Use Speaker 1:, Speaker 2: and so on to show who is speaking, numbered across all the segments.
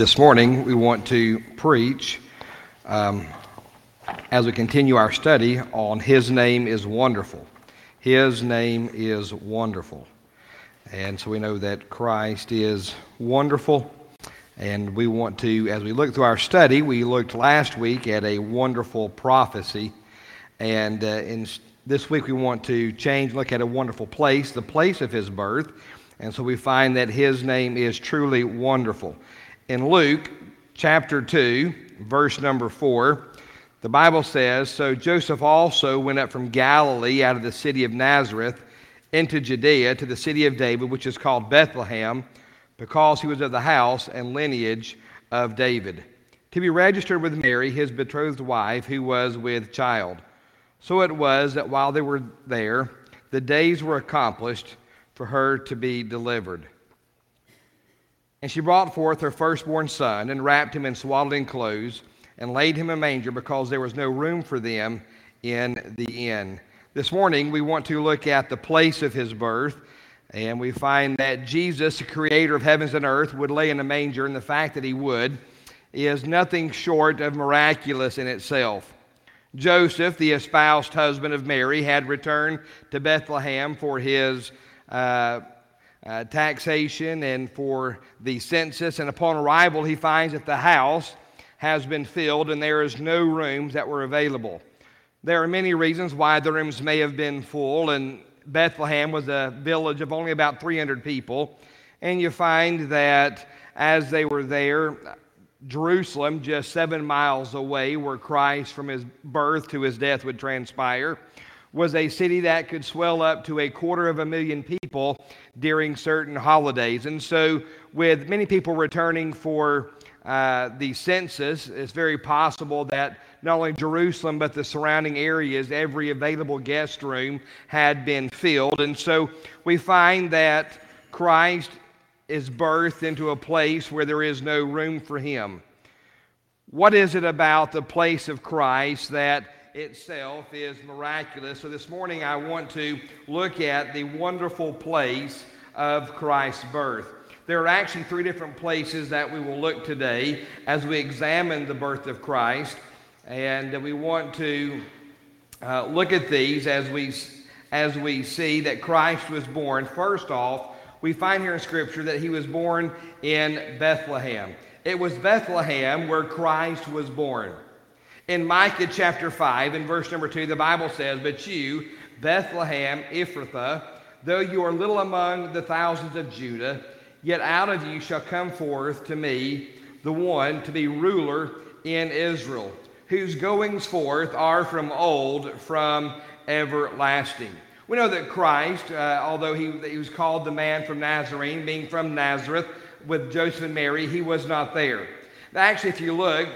Speaker 1: This morning, we want to preach um, as we continue our study on His Name is Wonderful. His name is wonderful. And so we know that Christ is wonderful. And we want to, as we look through our study, we looked last week at a wonderful prophecy. And uh, in this week, we want to change, look at a wonderful place, the place of his birth. And so we find that his name is truly wonderful in Luke chapter 2, verse number 4, the Bible says So Joseph also went up from Galilee out of the city of Nazareth into Judea to the city of David, which is called Bethlehem, because he was of the house and lineage of David, to be registered with Mary, his betrothed wife, who was with child. So it was that while they were there, the days were accomplished for her to be delivered. And she brought forth her firstborn son, and wrapped him in swaddling clothes, and laid him in a manger, because there was no room for them in the inn. This morning, we want to look at the place of his birth, and we find that Jesus, the creator of heavens and earth, would lay in a manger, and the fact that he would is nothing short of miraculous in itself. Joseph, the espoused husband of Mary, had returned to Bethlehem for his. Uh, uh, taxation and for the census. And upon arrival, he finds that the house has been filled and there is no rooms that were available. There are many reasons why the rooms may have been full, and Bethlehem was a village of only about 300 people. And you find that as they were there, Jerusalem, just seven miles away, where Christ from his birth to his death would transpire, was a city that could swell up to a quarter of a million people during certain holidays. And so, with many people returning for uh, the census, it's very possible that not only Jerusalem but the surrounding areas, every available guest room had been filled. And so, we find that Christ is birthed into a place where there is no room for him. What is it about the place of Christ that itself is miraculous. So this morning I want to look at the wonderful place of Christ's birth. There are actually three different places that we will look today as we examine the birth of Christ. And we want to uh, look at these as we, as we see that Christ was born. First off, we find here in Scripture that he was born in Bethlehem. It was Bethlehem where Christ was born. In Micah chapter 5, in verse number 2, the Bible says, But you, Bethlehem Ephrathah, though you are little among the thousands of Judah, yet out of you shall come forth to me the one to be ruler in Israel, whose goings forth are from old, from everlasting. We know that Christ, uh, although he, he was called the man from Nazarene, being from Nazareth with Joseph and Mary, he was not there. Actually, if you look,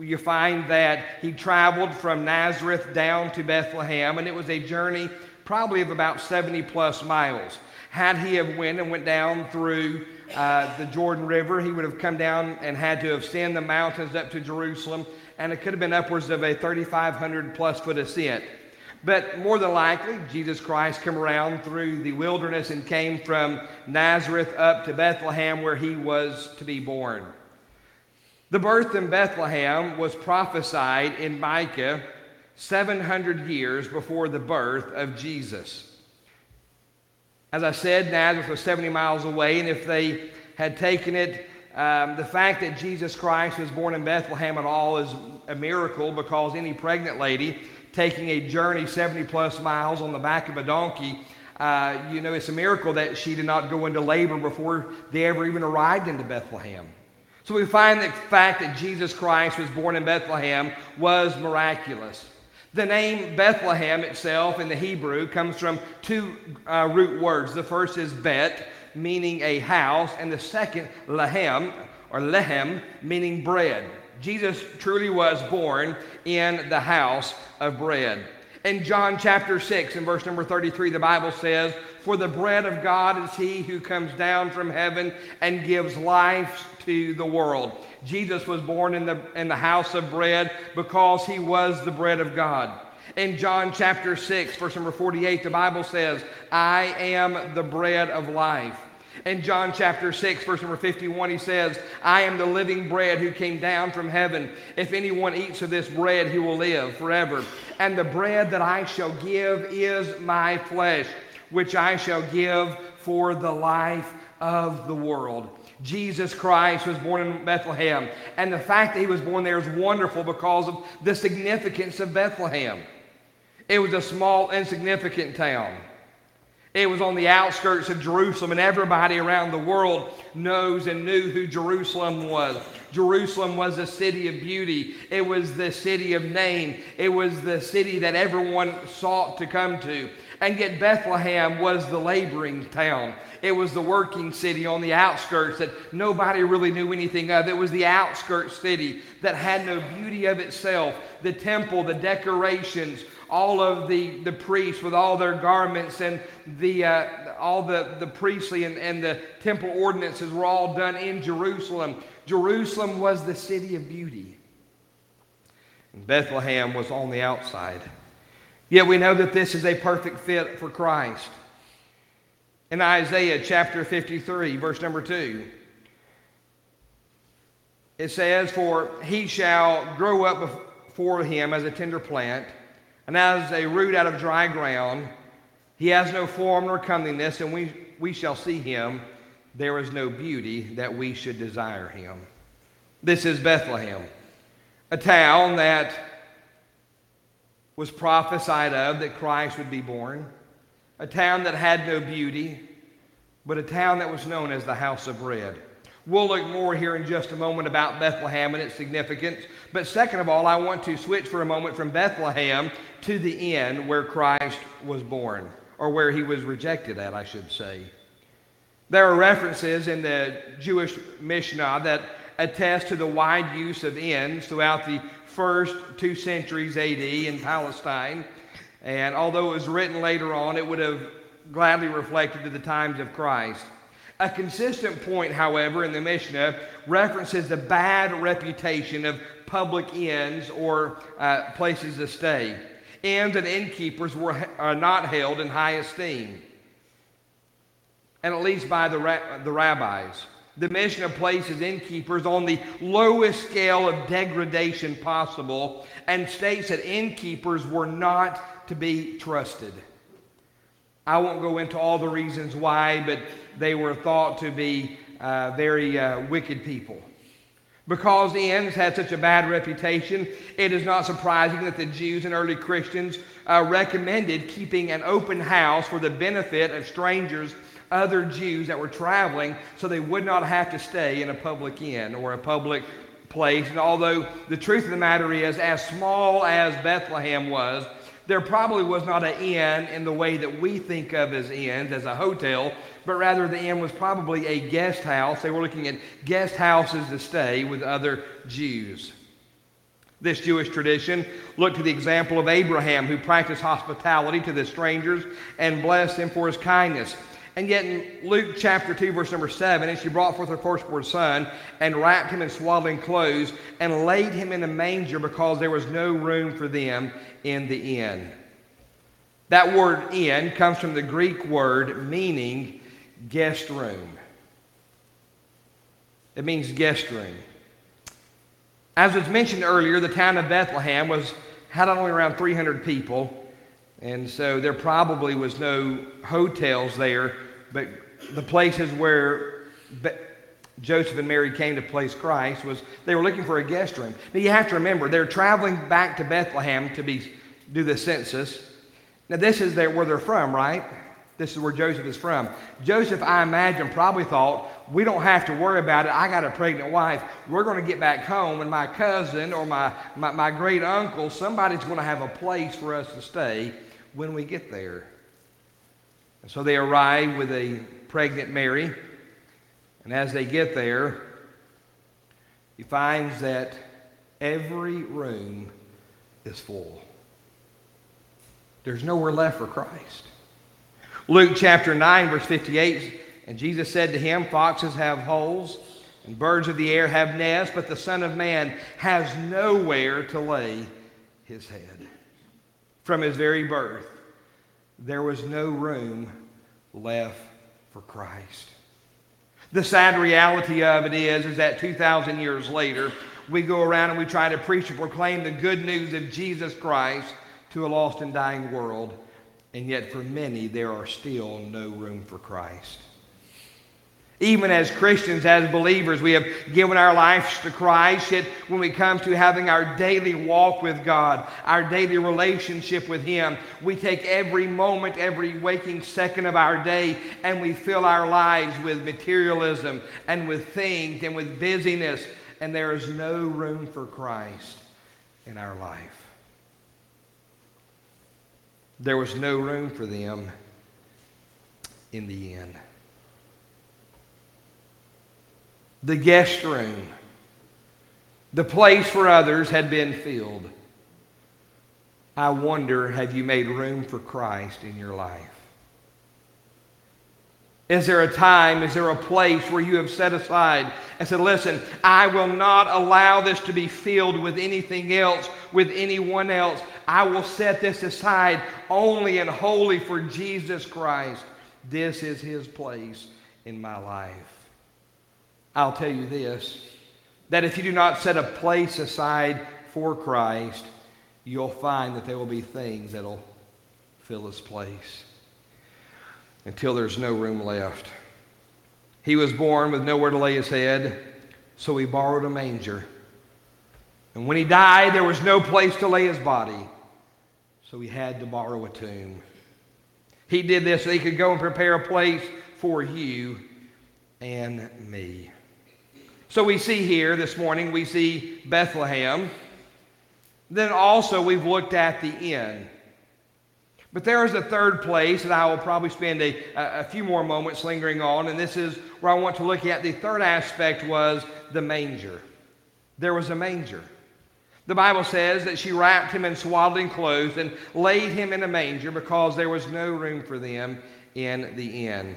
Speaker 1: you find that he traveled from Nazareth down to Bethlehem, and it was a journey probably of about 70 plus miles. Had he have went and went down through uh, the Jordan River, he would have come down and had to ascend the mountains up to Jerusalem, and it could have been upwards of a 3,500 plus foot ascent. But more than likely, Jesus Christ came around through the wilderness and came from Nazareth up to Bethlehem where he was to be born. The birth in Bethlehem was prophesied in Micah 700 years before the birth of Jesus. As I said, Nazareth was 70 miles away, and if they had taken it, um, the fact that Jesus Christ was born in Bethlehem at all is a miracle because any pregnant lady taking a journey 70 plus miles on the back of a donkey, uh, you know, it's a miracle that she did not go into labor before they ever even arrived into Bethlehem. So we find the fact that Jesus Christ was born in Bethlehem was miraculous. The name Bethlehem itself in the Hebrew comes from two uh, root words. The first is bet, meaning a house, and the second, lehem, or lehem, meaning bread. Jesus truly was born in the house of bread. In John chapter 6, in verse number 33, the Bible says, For the bread of God is he who comes down from heaven and gives life to the world. Jesus was born in the, in the house of bread because he was the bread of God. In John chapter 6, verse number 48, the Bible says, I am the bread of life. In John chapter 6, verse number 51, he says, I am the living bread who came down from heaven. If anyone eats of this bread, he will live forever. And the bread that I shall give is my flesh, which I shall give for the life of the world. Jesus Christ was born in Bethlehem. And the fact that he was born there is wonderful because of the significance of Bethlehem. It was a small, insignificant town. It was on the outskirts of Jerusalem, and everybody around the world knows and knew who Jerusalem was. Jerusalem was a city of beauty. It was the city of name. It was the city that everyone sought to come to. And yet Bethlehem was the laboring town. It was the working city on the outskirts that nobody really knew anything of. It was the outskirts city that had no beauty of itself. The temple, the decorations, all of the, the priests with all their garments and the, uh, all the, the priestly and, and the temple ordinances were all done in Jerusalem. Jerusalem was the city of beauty. And Bethlehem was on the outside. Yet we know that this is a perfect fit for Christ. In Isaiah chapter 53, verse number 2, it says, For he shall grow up before him as a tender plant and as a root out of dry ground. He has no form nor comeliness, and we, we shall see him. There is no beauty that we should desire him. This is Bethlehem, a town that was prophesied of that Christ would be born, a town that had no beauty, but a town that was known as the house of bread. We'll look more here in just a moment about Bethlehem and its significance. But second of all, I want to switch for a moment from Bethlehem to the inn where Christ was born, or where he was rejected at, I should say. There are references in the Jewish Mishnah that attest to the wide use of inns throughout the first two centuries AD in Palestine. And although it was written later on, it would have gladly reflected to the times of Christ. A consistent point, however, in the Mishnah references the bad reputation of public inns or uh, places to stay. Inns and innkeepers were are not held in high esteem, and at least by the, ra- the rabbis. The Mishnah places innkeepers on the lowest scale of degradation possible and states that innkeepers were not to be trusted. I won't go into all the reasons why, but they were thought to be uh, very uh, wicked people. Because the inns had such a bad reputation, it is not surprising that the Jews and early Christians uh, recommended keeping an open house for the benefit of strangers, other Jews that were traveling, so they would not have to stay in a public inn or a public place. And although the truth of the matter is, as small as Bethlehem was, there probably was not an inn in the way that we think of as inns, as a hotel, but rather the inn was probably a guest house. They were looking at guest houses to stay with other Jews. This Jewish tradition looked to the example of Abraham, who practiced hospitality to the strangers and blessed them for his kindness. And yet in Luke chapter 2, verse number 7, and she brought forth her firstborn son and wrapped him in swaddling clothes and laid him in a manger because there was no room for them in the inn. That word inn comes from the Greek word meaning guest room. It means guest room. As was mentioned earlier, the town of Bethlehem was had only around 300 people, and so there probably was no hotels there, but the places where Joseph and Mary came to place Christ was they were looking for a guest room. Now you have to remember they're traveling back to Bethlehem to be do the census. Now this is their, where they're from, right? This is where Joseph is from. Joseph, I imagine, probably thought, we don't have to worry about it. I got a pregnant wife. We're going to get back home, and my cousin or my, my, my great uncle, somebody's going to have a place for us to stay when we get there. So they arrive with a pregnant Mary. And as they get there, he finds that every room is full. There's nowhere left for Christ. Luke chapter 9, verse 58, and Jesus said to him, Foxes have holes, and birds of the air have nests, but the Son of Man has nowhere to lay his head. From his very birth, there was no room left for Christ. The sad reality of it is, is that 2,000 years later, we go around and we try to preach and proclaim the good news of Jesus Christ to a lost and dying world. And yet, for many, there are still no room for Christ. Even as Christians, as believers, we have given our lives to Christ. Yet, when we come to having our daily walk with God, our daily relationship with Him, we take every moment, every waking second of our day, and we fill our lives with materialism and with things and with busyness, and there is no room for Christ in our life. There was no room for them in the end. The guest room, the place for others had been filled. I wonder have you made room for Christ in your life? Is there a time, is there a place where you have set aside and said, Listen, I will not allow this to be filled with anything else, with anyone else. I will set this aside only and wholly for Jesus Christ. This is his place in my life. I'll tell you this that if you do not set a place aside for Christ, you'll find that there will be things that'll fill his place until there's no room left. He was born with nowhere to lay his head, so he borrowed a manger. And when he died, there was no place to lay his body, so he had to borrow a tomb. He did this so he could go and prepare a place for you and me. So we see here this morning, we see Bethlehem. Then also we've looked at the inn. But there is a third place that I will probably spend a, a few more moments lingering on, and this is where I want to look at. The third aspect was the manger. There was a manger. The Bible says that she wrapped him in swaddling clothes and laid him in a manger because there was no room for them in the inn.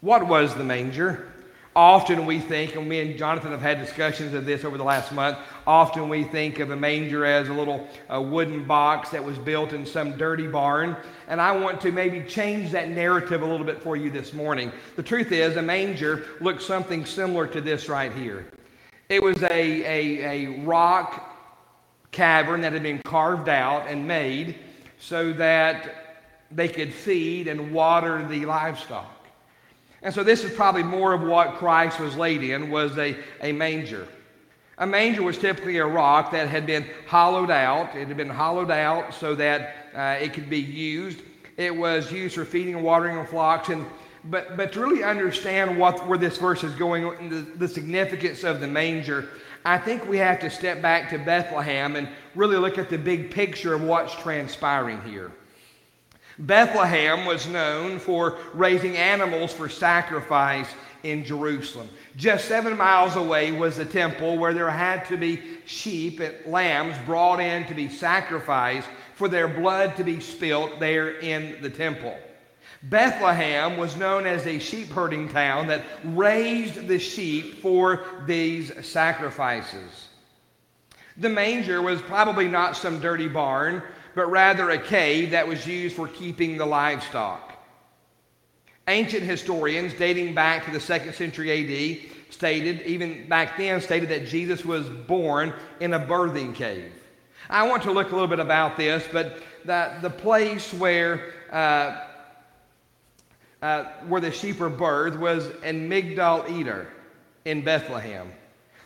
Speaker 1: What was the manger? Often we think, and me and Jonathan have had discussions of this over the last month, often we think of a manger as a little a wooden box that was built in some dirty barn. And I want to maybe change that narrative a little bit for you this morning. The truth is, a manger looks something similar to this right here. It was a, a, a rock cavern that had been carved out and made so that they could feed and water the livestock. And so this is probably more of what Christ was laid in was a, a manger. A manger was typically a rock that had been hollowed out. It had been hollowed out so that uh, it could be used. It was used for feeding and watering of flocks. And, but, but to really understand what, where this verse is going, the, the significance of the manger, I think we have to step back to Bethlehem and really look at the big picture of what's transpiring here. Bethlehem was known for raising animals for sacrifice in Jerusalem. Just seven miles away was the temple where there had to be sheep and lambs brought in to be sacrificed for their blood to be spilt there in the temple. Bethlehem was known as a sheep herding town that raised the sheep for these sacrifices. The manger was probably not some dirty barn but rather a cave that was used for keeping the livestock. Ancient historians, dating back to the second century AD, stated, even back then, stated that Jesus was born in a birthing cave. I want to look a little bit about this, but the, the place where, uh, uh, where the sheep were birthed was in Migdal Eder in Bethlehem.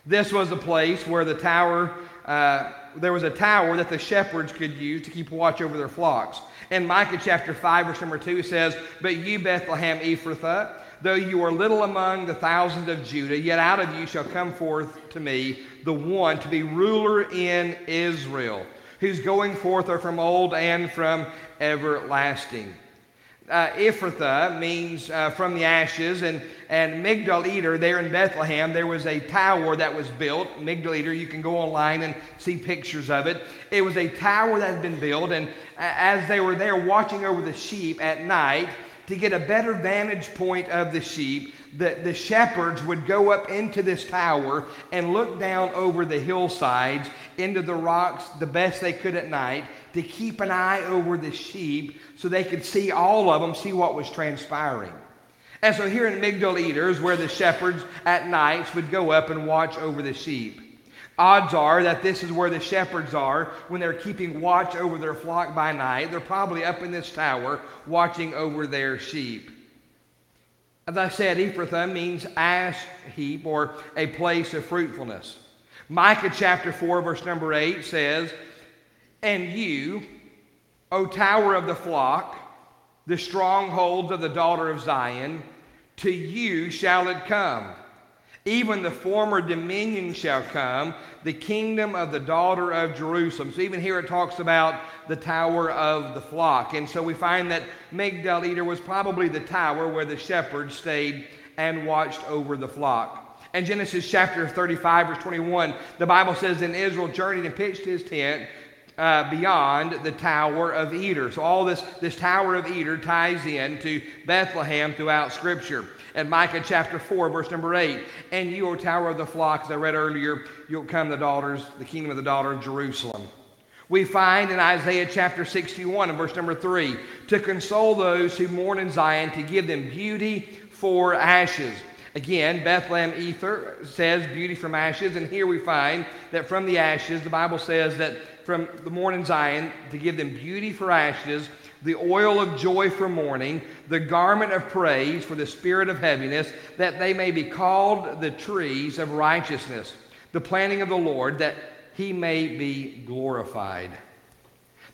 Speaker 1: This was the place where the tower uh, there was a tower that the shepherds could use to keep watch over their flocks. In Micah chapter 5, verse number 2, it says, But you, Bethlehem Ephrathah, though you are little among the thousands of Judah, yet out of you shall come forth to me the one to be ruler in Israel, whose going forth are from old and from everlasting uh, Ephrathah means uh, from the ashes, and, and Migdal Eder, there in Bethlehem, there was a tower that was built. Migdal Eder, you can go online and see pictures of it. It was a tower that had been built, and as they were there watching over the sheep at night, to get a better vantage point of the sheep, the, the shepherds would go up into this tower and look down over the hillsides into the rocks the best they could at night to keep an eye over the sheep so they could see all of them, see what was transpiring. And so here in Migdal Eder is where the shepherds at nights would go up and watch over the sheep. Odds are that this is where the shepherds are when they're keeping watch over their flock by night. They're probably up in this tower watching over their sheep. As I said, Ephrathah means ash heap or a place of fruitfulness. Micah chapter 4, verse number 8 says, And you, O tower of the flock, the strongholds of the daughter of Zion, to you shall it come. Even the former dominion shall come, the kingdom of the daughter of Jerusalem. So even here it talks about the tower of the flock. And so we find that Migdal Eder was probably the tower where the shepherds stayed and watched over the flock. And Genesis chapter 35, verse 21, the Bible says, Then Israel journeyed and pitched his tent uh, beyond the Tower of Eder. So all this, this Tower of Eder ties in to Bethlehem throughout Scripture and Micah chapter 4, verse number 8. And you, O tower of the flock, as I read earlier, you'll come the daughters, the kingdom of the daughter of Jerusalem. We find in Isaiah chapter 61 and verse number 3 to console those who mourn in Zion, to give them beauty for ashes. Again, Bethlehem Ether says beauty from ashes, and here we find that from the ashes, the Bible says that from the morning Zion, to give them beauty for ashes, the oil of joy for mourning, the garment of praise for the spirit of heaviness, that they may be called the trees of righteousness, the planting of the Lord, that he may be glorified.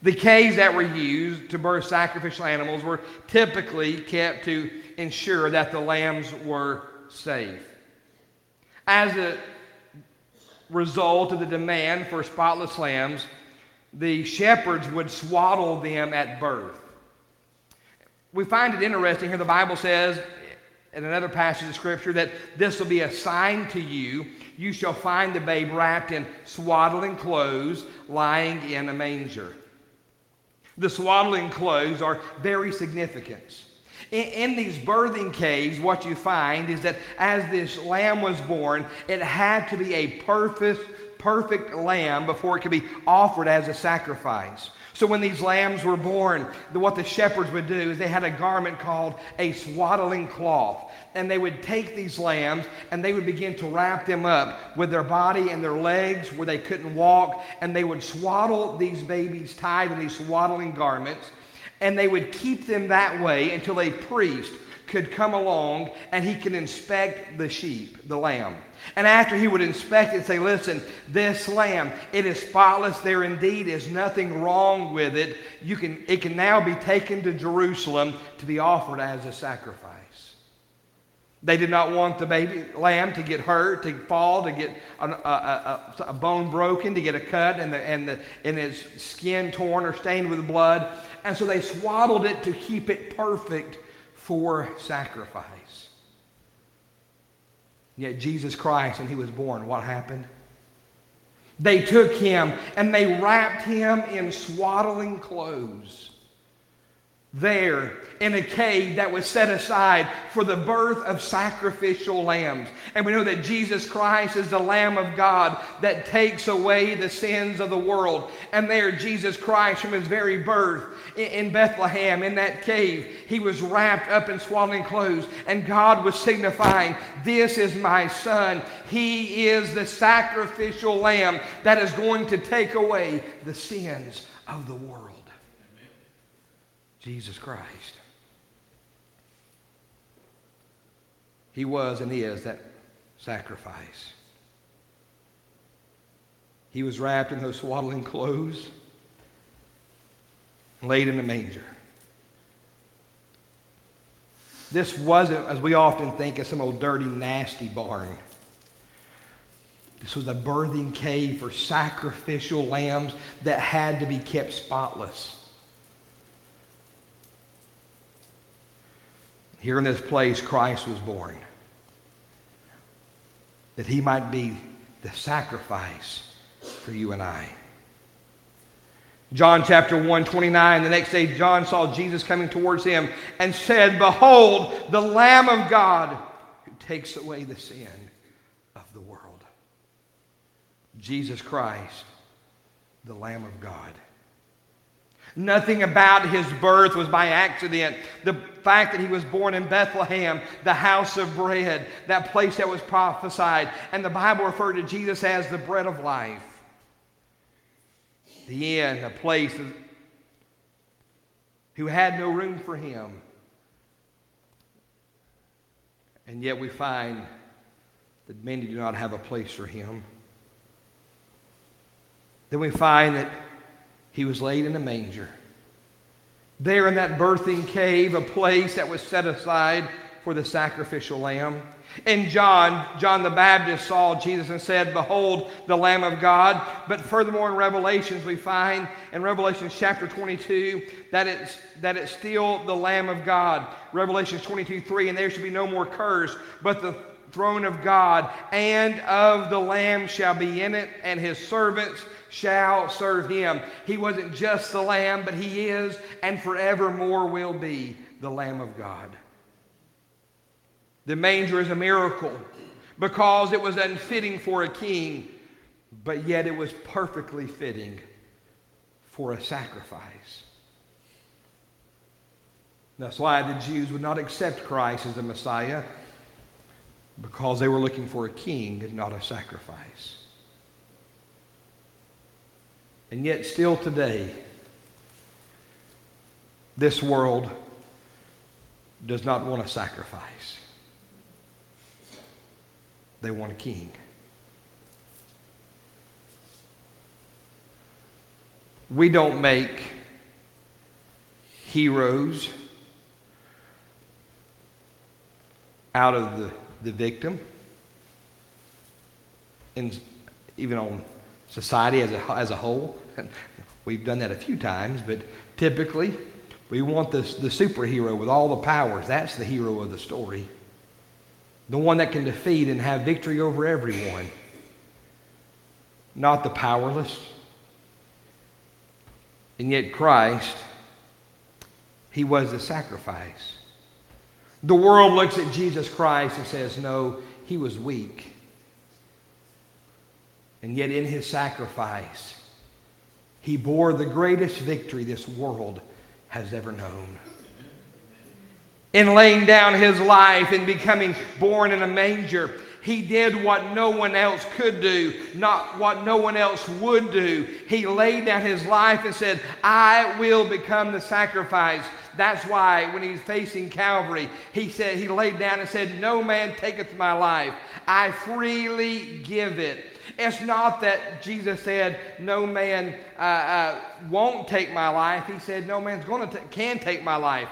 Speaker 1: The caves that were used to birth sacrificial animals were typically kept to ensure that the lambs were safe. As a result of the demand for spotless lambs, the shepherds would swaddle them at birth. We find it interesting here, the Bible says in another passage of Scripture that this will be a sign to you. You shall find the babe wrapped in swaddling clothes, lying in a manger. The swaddling clothes are very significant. In, in, these birthing caves, what you find is that as this lamb was born, it had to be a perfect, perfect lamb before it could be offered as a sacrifice. So when these lambs were born, what the shepherds would do is they had a garment called a swaddling cloth. And they would take these lambs and they would begin to wrap them up with their body and their legs where they couldn't walk. And they would swaddle these babies tied in these swaddling garments. And they would keep them that way until a priest could come along and he could inspect the sheep, the lamb. And after he would inspect it and say, listen, this lamb, it is spotless. There indeed is nothing wrong with it. You can, it can now be taken to Jerusalem to be offered as a sacrifice. They did not want the baby lamb to get hurt, to fall, to get a, a, a, a bone broken, to get a cut, and, the, and, the, and its skin torn or stained with blood. And so they swaddled it to keep it perfect for sacrifice. Yet Jesus Christ, when he was born, what happened? They took him and they wrapped him in swaddling clothes there in a cave that was set aside for the birth of sacrificial lambs. And we know that Jesus Christ is the Lamb of God that takes away the sins of the world. And there, Jesus Christ, from his very birth in Bethlehem, in that cave, he was wrapped up in swaddling clothes. And God was signifying, This is my Son. He is the sacrificial lamb that is going to take away the sins of the world. Jesus Christ. He was and is that sacrifice. He was wrapped in those swaddling clothes, laid in a manger. This wasn't, as we often think, of some old dirty, nasty barn. This was a birthing cave for sacrificial lambs that had to be kept spotless. Here in this place, Christ was born. That he might be the sacrifice for you and I. John chapter 1, 29, the next day John saw Jesus coming towards him and said, Behold, the Lamb of God who takes away the sin of the world. Jesus Christ, the Lamb of God. Nothing about his birth was by accident. The fact that he was born in Bethlehem, the house of bread, that place that was prophesied, and the Bible referred to Jesus as the bread of life. The inn, a place who had no room for him. And yet we find that many do not have a place for him. Then we find that he was laid in a manger. There in that birthing cave, a place that was set aside for the sacrificial lamb. And John, John the Baptist saw Jesus and said, Behold the Lamb of God. But furthermore in Revelations, we find in Revelations chapter 22 that it's, that it's still the Lamb of God. Revelations 22 3, and there shall be no more curse, but the throne of God and of the Lamb shall be in it, and his servants shall serve him. He wasn't just the Lamb, but he is and forevermore will be the Lamb of God. The manger is a miracle because it was unfitting for a king, but yet it was perfectly fitting for a sacrifice. That's why the Jews would not accept Christ as the Messiah because they were looking for a king and not a sacrifice. And yet, still today, this world does not want a sacrifice. They want a king. We don't make heroes out of the, the victim. And even on society as a, as a whole, we've done that a few times, but typically we want this, the superhero with all the powers. That's the hero of the story the one that can defeat and have victory over everyone, not the powerless. And yet, Christ, He was the sacrifice. The world looks at Jesus Christ and says, No, He was weak. And yet, in His sacrifice, He bore the greatest victory this world has ever known in laying down his life and becoming born in a manger. He did what no one else could do, not what no one else would do. He laid down his life and said, I will become the sacrifice. That's why when he's facing Calvary, he said he laid down and said, No man taketh my life. I freely give it. It's not that Jesus said, No man uh, uh, won't take my life. He said, No man's going to can take my life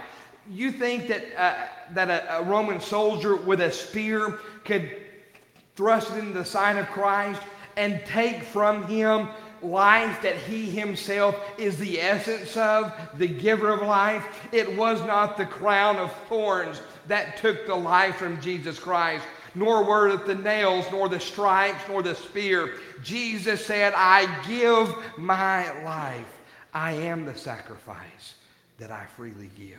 Speaker 1: you think that, uh, that a, a, Roman soldier with a spear could thrust into the side of Christ and take from him life that he himself is the essence of, the giver of life? It was not the crown of thorns that took the life from Jesus Christ, nor were it the nails, nor the stripes, nor the spear. Jesus said, I give my life. I am the sacrifice that I freely give.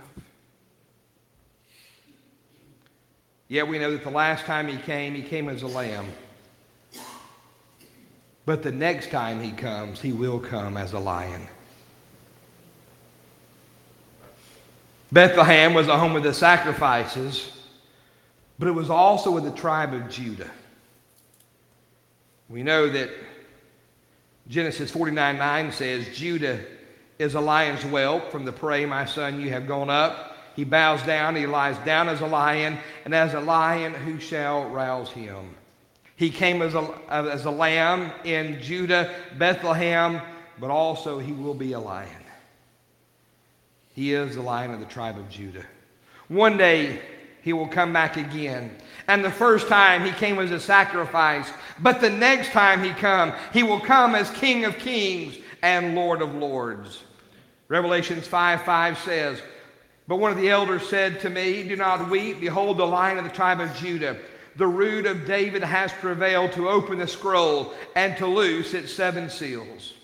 Speaker 1: Yet we know that the last time he came, he came as a lamb. But the next time he comes, he will come as a lion. Bethlehem was the home of the sacrifices, but it was also with the tribe of Judah. We know that Genesis 49 9 says, Judah is a lion's whelp. From the prey, my son, you have gone up. He bows down, he lies down as a lion, and as a lion, who shall rouse him? He came as a, as a lamb in Judah, Bethlehem, but also he will be a lion. He is the lion of the tribe of Judah. One day he will come back again. And the first time he came as a sacrifice, but the next time he come, he will come as King of kings and Lord of lords. Revelations 5 5 says, but one of the elders said to me, Do not weep. Behold, the lion of the tribe of Judah, the root of David, has prevailed to open the scroll and to loose its seven seals.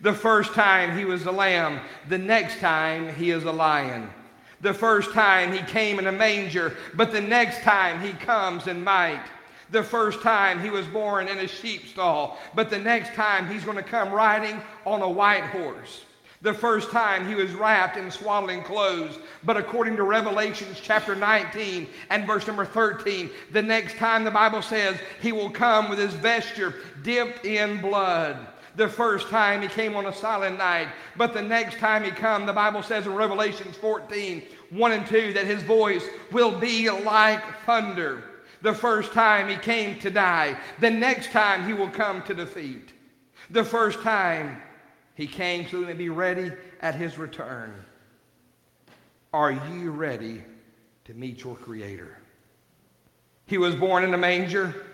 Speaker 1: The first time he was a lamb, the next time he is a lion. The first time he came in a manger, but the next time he comes in might. The first time he was born in a sheep stall, but the next time he's going to come riding on a white horse. The first time he was wrapped in swaddling clothes. But according to Revelations chapter 19 and verse number 13, the next time the Bible says he will come with his vesture dipped in blood. The first time he came on a silent night, but the next time he come, the Bible says in Revelations 14, 1 and 2, that his voice will be like thunder. The first time he came to die, the next time he will come to defeat. The first time he came so he may be ready at his return. Are you ready to meet your Creator? He was born in a manger,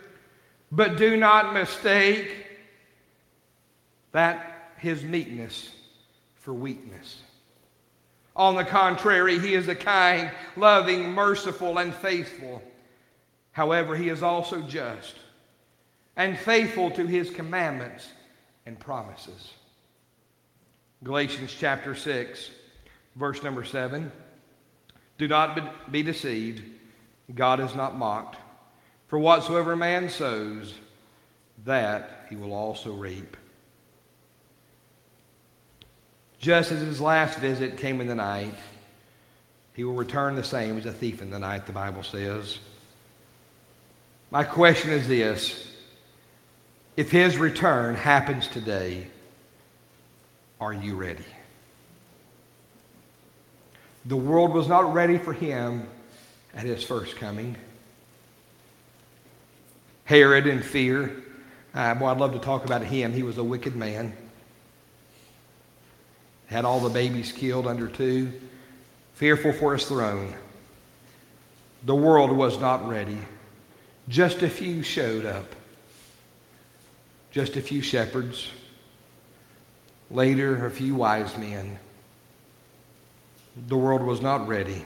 Speaker 1: but do not mistake that his meekness for weakness. On the contrary, he is a kind, loving, merciful, and faithful. However, he is also just and faithful to his commandments and promises. Galatians chapter 6, verse number 7. Do not be deceived. God is not mocked. For whatsoever man sows, that he will also reap. Just as his last visit came in the night, he will return the same as a thief in the night, the Bible says. My question is this if his return happens today, are you ready? The world was not ready for him at his first coming. Herod in fear. Uh, boy, I'd love to talk about him. He was a wicked man. Had all the babies killed under two. Fearful for his throne. The world was not ready. Just a few showed up. Just a few shepherds Later, a few wise men. The world was not ready.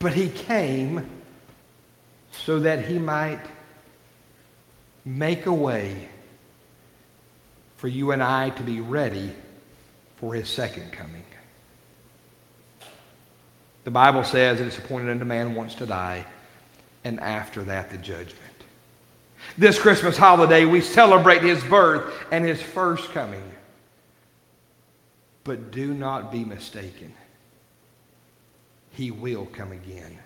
Speaker 1: But he came so that he might make a way for you and I to be ready for his second coming. The Bible says that it is appointed unto man once to die, and after that the judgment. This Christmas holiday, we celebrate his birth and his first coming. But do not be mistaken. He will come again.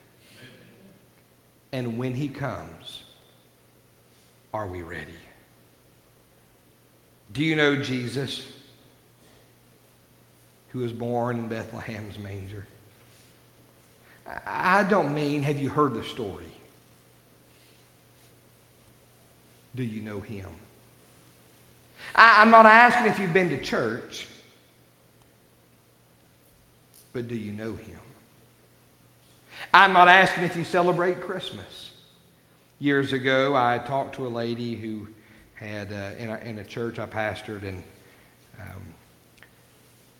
Speaker 1: And when he comes, are we ready? Do you know Jesus, who was born in Bethlehem's manger? I don't mean, have you heard the story? Do you know him? I, am not asking if you've been to church, but do you know him? I'm not asking if you celebrate Christmas. Years ago, I talked to a lady who had, uh, in, a, in, a, church I pastored, and um,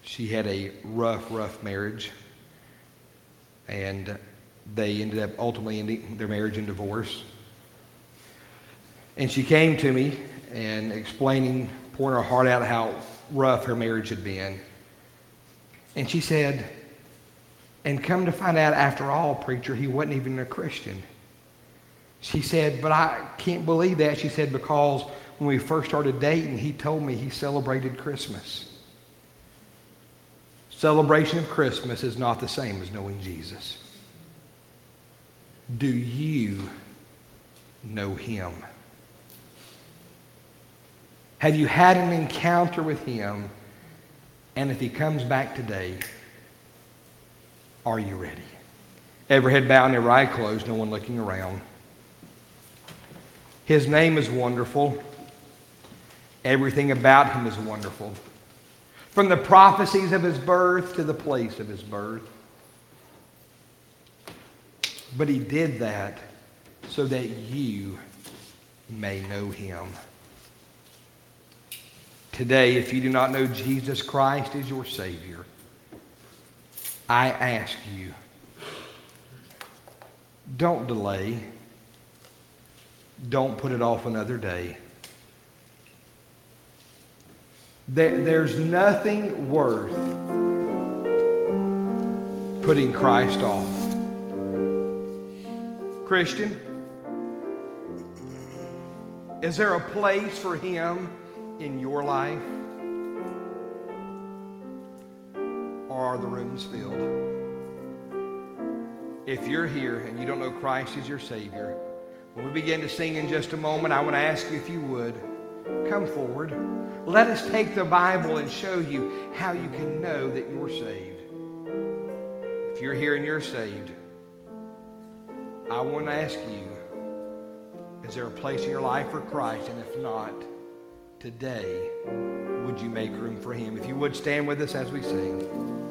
Speaker 1: she had a rough, rough marriage. And they ended up ultimately ending their marriage in divorce. And she came to me and explaining, pouring her heart out how rough her marriage had been. And she said, and come to find out, after all, preacher, he wasn't even a Christian. She said, but I can't believe that. She said, because when we first started dating, he told me he celebrated Christmas. Celebration of Christmas is not the same as knowing Jesus. Do you know him? Have you had an encounter with him? And if he comes back today, are you ready? Every head bowed and every eye closed, no one looking around. His name is wonderful. Everything about him is wonderful. From the prophecies of his birth to the place of his birth. But he did that so that you may know him. Today, if you do not know Jesus Christ as your Savior, I ask you, don't delay. Don't put it off another day. There's nothing worth putting Christ off. Christian, is there a place for him? in your life? Or are the rooms filled. If you're here and you don't know Christ is your Savior, when we begin to sing in just a moment, I want to ask you if you would come forward. Let us take the Bible and show you how you can know that you're saved. If you're here and you're saved, I want to ask you, is there a place in your life for Christ? And if not, today, would you make room for him? If you would stand with us as we sing.